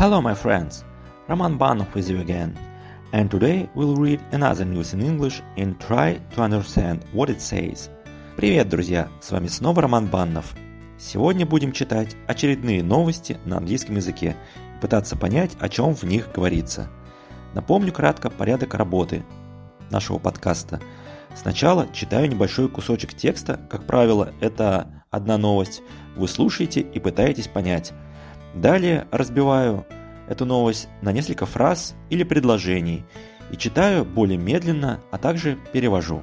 Hello, my friends. Roman Banov with you again. And today we'll read another news in English and try to understand what it says. Привет, друзья! С вами снова Роман Баннов. Сегодня будем читать очередные новости на английском языке и пытаться понять, о чем в них говорится. Напомню кратко порядок работы нашего подкаста. Сначала читаю небольшой кусочек текста, как правило, это одна новость. Вы слушаете и пытаетесь понять – Далее разбиваю эту новость на несколько фраз или предложений и читаю более медленно, а также перевожу.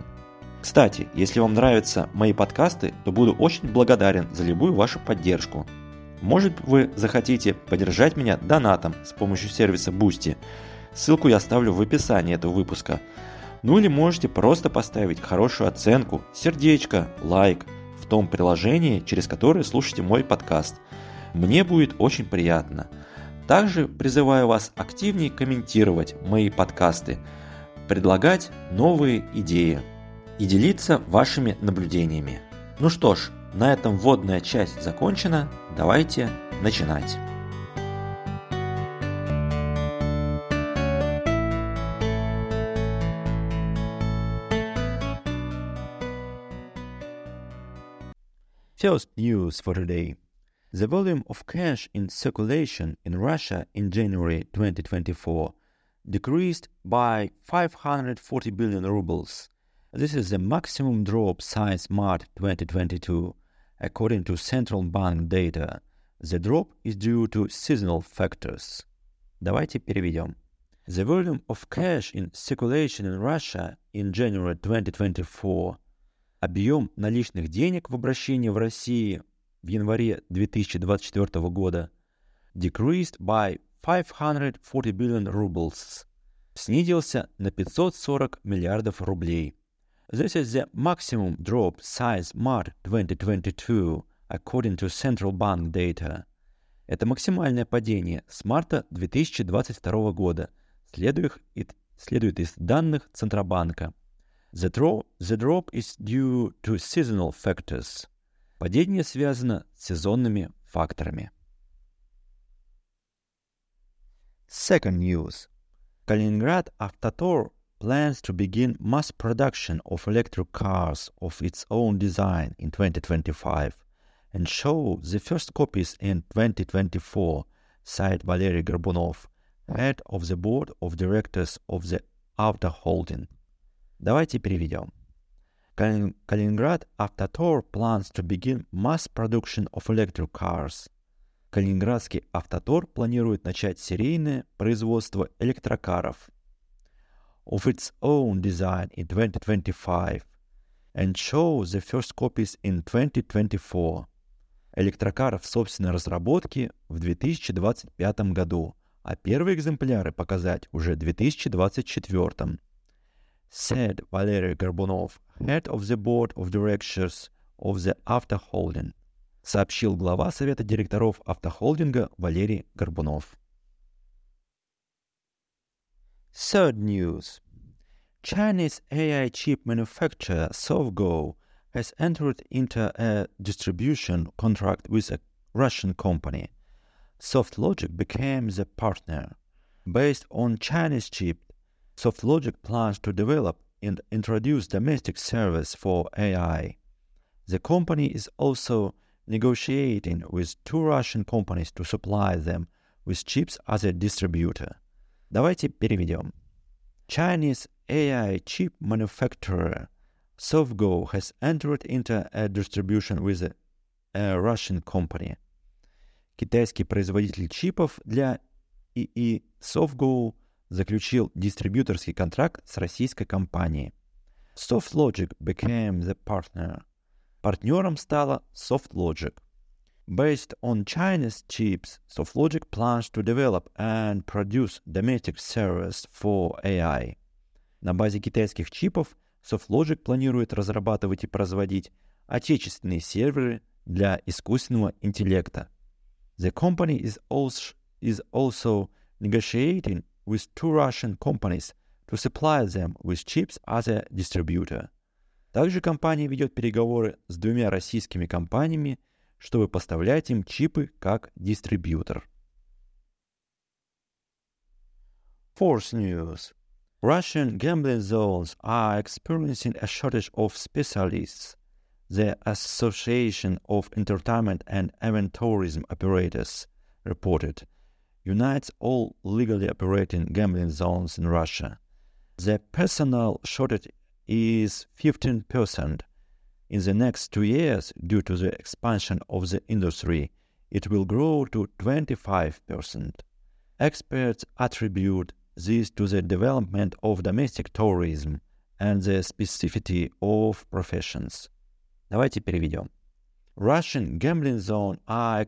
Кстати, если вам нравятся мои подкасты, то буду очень благодарен за любую вашу поддержку. Может вы захотите поддержать меня донатом с помощью сервиса Boosty. Ссылку я оставлю в описании этого выпуска. Ну или можете просто поставить хорошую оценку, сердечко, лайк в том приложении, через которое слушаете мой подкаст – мне будет очень приятно. Также призываю вас активнее комментировать мои подкасты, предлагать новые идеи и делиться вашими наблюдениями. Ну что ж, на этом вводная часть закончена. Давайте начинать. First news for today. The volume of cash in circulation in Russia in January 2024 decreased by 540 billion rubles. This is the maximum drop since March 2022, according to central bank data. The drop is due to seasonal factors. Давайте переведем. The volume of cash in circulation in Russia in January 2024 Объем наличных денег в обращении в России в январе 2024 года decreased by 540 billion rubles, снизился на 540 миллиардов рублей. This is the maximum drop since March 2022, according to central bank data. Это максимальное падение с марта 2022 года, следует, следует из данных Центробанка. The drop, the drop is due to seasonal factors. Падение связано с сезонными факторами. Second news. Kaliningrad Avtotor plans to begin mass production of electric cars of its own design in 2025 and show the first copies in 2024, said Valery Горбунов, head of the board of directors of the Auto Holding. Давайте переведем. Kaliningrad Avtotor plans to begin mass production of electric cars. Калининградский Автотор планирует начать серийное производство электрокаров of its own design in 2025 and show the first copies in 2024. Электрокаров собственной разработки в 2025 году, а первые экземпляры показать уже в 2024 said Valery Горбунов, head of the board of directors of the Автохолдинг, сообщил глава совета директоров Автохолдинга Валерий Горбунов. Third news. Chinese AI chip manufacturer SoftGo has entered into a distribution contract with a Russian company. SoftLogic became the partner. Based on Chinese chip SoftLogic plans to develop and introduce domestic service for AI. The company is also negotiating with two Russian companies to supply them with chips as a distributor. Давайте переведем. Chinese AI chip manufacturer SoftGo has entered into a distribution with a, a Russian company. Китайский производитель чипов для ИИ SoftGo – заключил дистрибьюторский контракт с российской компанией. SoftLogic became the partner. Партнером стала SoftLogic. Based on China's chips, SoftLogic plans to develop and produce domestic servers for AI. На базе китайских чипов SoftLogic планирует разрабатывать и производить отечественные серверы для искусственного интеллекта. The company is also, is also negotiating with two Russian companies to supply them with chips as a distributor. Также компания ведет переговоры с двумя российскими компаниями, чтобы поставлять им чипы как дистрибьютор. Fourth news. Russian gambling zones are experiencing a shortage of specialists. The Association of Entertainment and Event Tourism Operators reported unites all legally operating gambling zones in Russia. The personnel shortage is 15%. In the next two years, due to the expansion of the industry, it will grow to 25%. Experts attribute this to the development of domestic tourism and the specificity of professions. Давайте переведем. Russian gambling zone are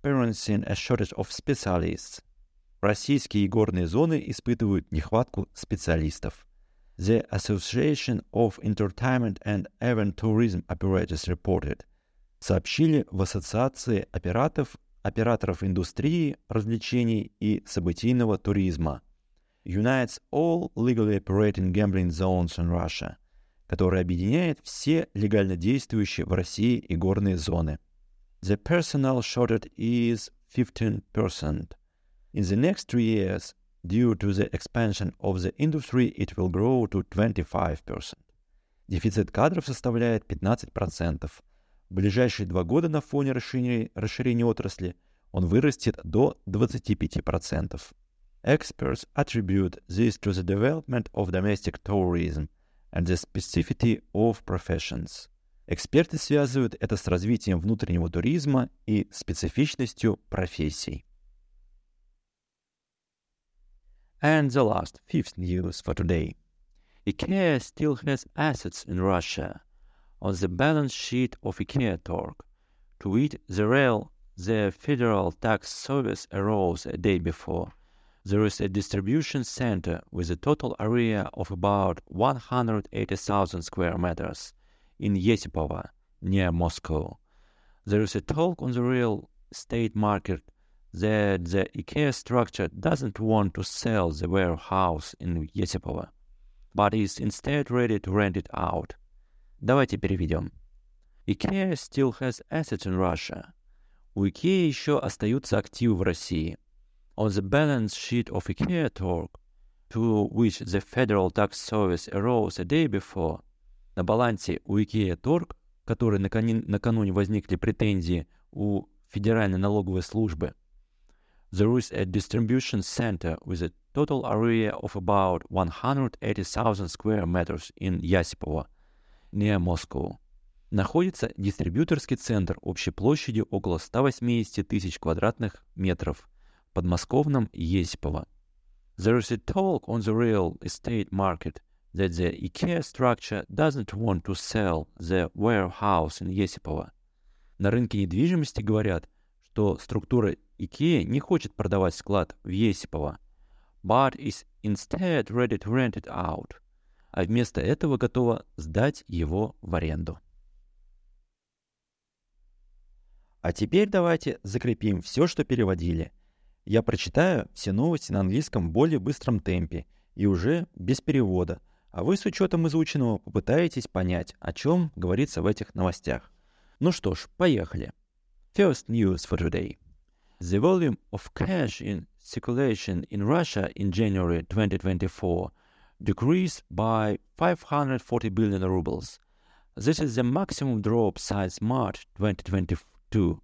experiencing a shortage of specialists. Российские игорные зоны испытывают нехватку специалистов. The Association of Entertainment and Event Tourism Operators reported. Сообщили в Ассоциации операторов, операторов индустрии, развлечений и событийного туризма. Unites all legally operating gambling zones in Russia, который объединяет все легально действующие в России игорные зоны. The personnel shortage is 15%. In the next three years, due to the expansion of the industry, it will grow to 25%. Дефицит кадров составляет 15%. В ближайшие два года на фоне расширения, расширения отрасли он вырастет до 25%. Experts attribute this to the development of domestic tourism and the specificity of professions. Эксперты связывают это с развитием внутреннего туризма и специфичностью профессий. And the last, fifth news for today. IKEA still has assets in Russia. On the balance sheet of IKEA Torg, to which the rail the Federal Tax Service arose a day before, there is a distribution center with a total area of about 180,000 square meters in Yesipovo, near Moscow. There is a talk on the real estate market that the IKEA structure doesn't want to sell the warehouse in Yesipovo, but is instead ready to rent it out. Давайте переведем. IKEA still has assets in Russia. У IKEA еще остаются активы в России. On the balance sheet of IKEA Torg, to which the Federal Tax Service arose a day before, на балансе у IKEA Torg, который накануне, накануне возникли претензии у Федеральной налоговой службы, there is a distribution center with a total area of about 180,000 square meters in Yasipovo, near Moscow. Находится дистрибьюторский центр общей площадью около 180 тысяч квадратных метров в подмосковном Есипово. There is a talk on the real estate market that the IKEA structure doesn't want to sell the warehouse in Есипово. На рынке недвижимости говорят, что структура IKEA не хочет продавать склад в Есипово, but is instead ready to rent it out, а вместо этого готова сдать его в аренду. А теперь давайте закрепим все, что переводили. Я прочитаю все новости на английском в более быстром темпе и уже без перевода, а вы с учетом изученного попытаетесь понять, о чем говорится в этих новостях. Ну что ж, поехали. First news for today. The volume of cash in circulation in Russia in January 2024 decreased by 540 billion rubles. This is the maximum drop since March 2022.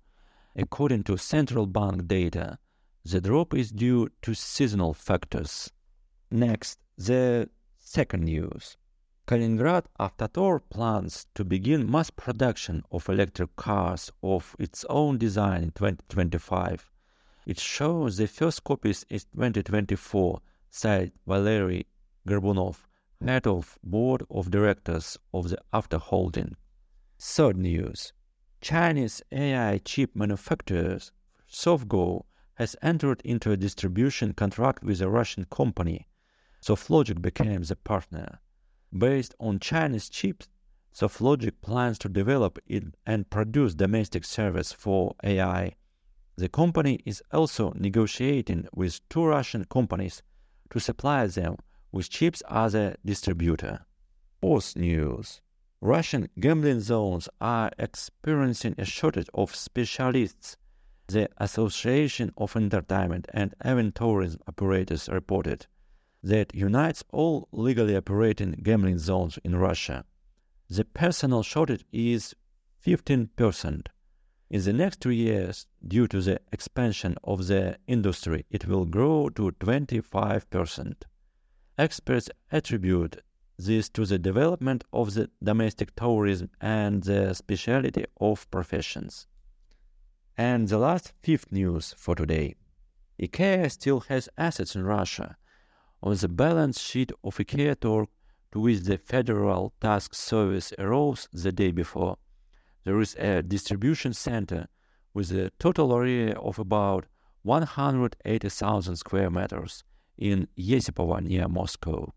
According to central bank data, the drop is due to seasonal factors. Next, the second news. Kaliningrad Avtotor plans to begin mass production of electric cars of its own design in 2025. It shows the first copies in 2024, said Valery Gerbunov, head of board of directors of the Avto Holding. Third news. Chinese AI chip manufacturer SoftGo has entered into a distribution contract with a Russian company. SoftLogic became the partner. Based on Chinese chips, SoftLogic plans to develop it and produce domestic service for AI. The company is also negotiating with two Russian companies to supply them with chips as a distributor. Fourth news. Russian gambling zones are experiencing a shortage of specialists. The Association of Entertainment and Event Tourism Operators reported that unites all legally operating gambling zones in Russia. The personnel shortage is 15%. In the next two years, due to the expansion of the industry, it will grow to 25%. Experts attribute this to the development of the domestic tourism and the specialty of professions. And the last fifth news for today. IKEA still has assets in Russia. On the balance sheet of IKEA Torg, to which the Federal Task Service arose the day before, there is a distribution center with a total area of about 180,000 square meters in Yesipovo near Moscow.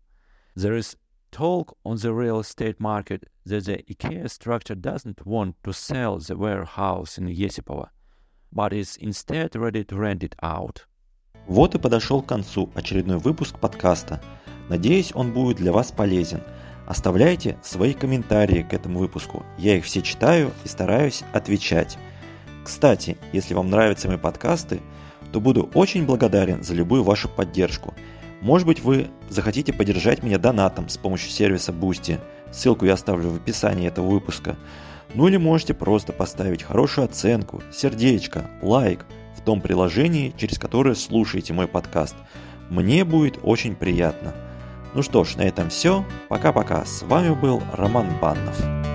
There is talk on the real estate market that the IKEA structure doesn't want to sell the warehouse in Yesipovo, but is instead ready to rent it out. Вот и подошел к концу очередной выпуск подкаста. Надеюсь, он будет для вас полезен. Оставляйте свои комментарии к этому выпуску. Я их все читаю и стараюсь отвечать. Кстати, если вам нравятся мои подкасты, то буду очень благодарен за любую вашу поддержку. Может быть, вы захотите поддержать меня донатом с помощью сервиса Boosty. Ссылку я оставлю в описании этого выпуска. Ну или можете просто поставить хорошую оценку, сердечко, лайк – в том приложении, через которое слушаете мой подкаст. Мне будет очень приятно. Ну что ж, на этом все. Пока-пока. С вами был Роман Баннов.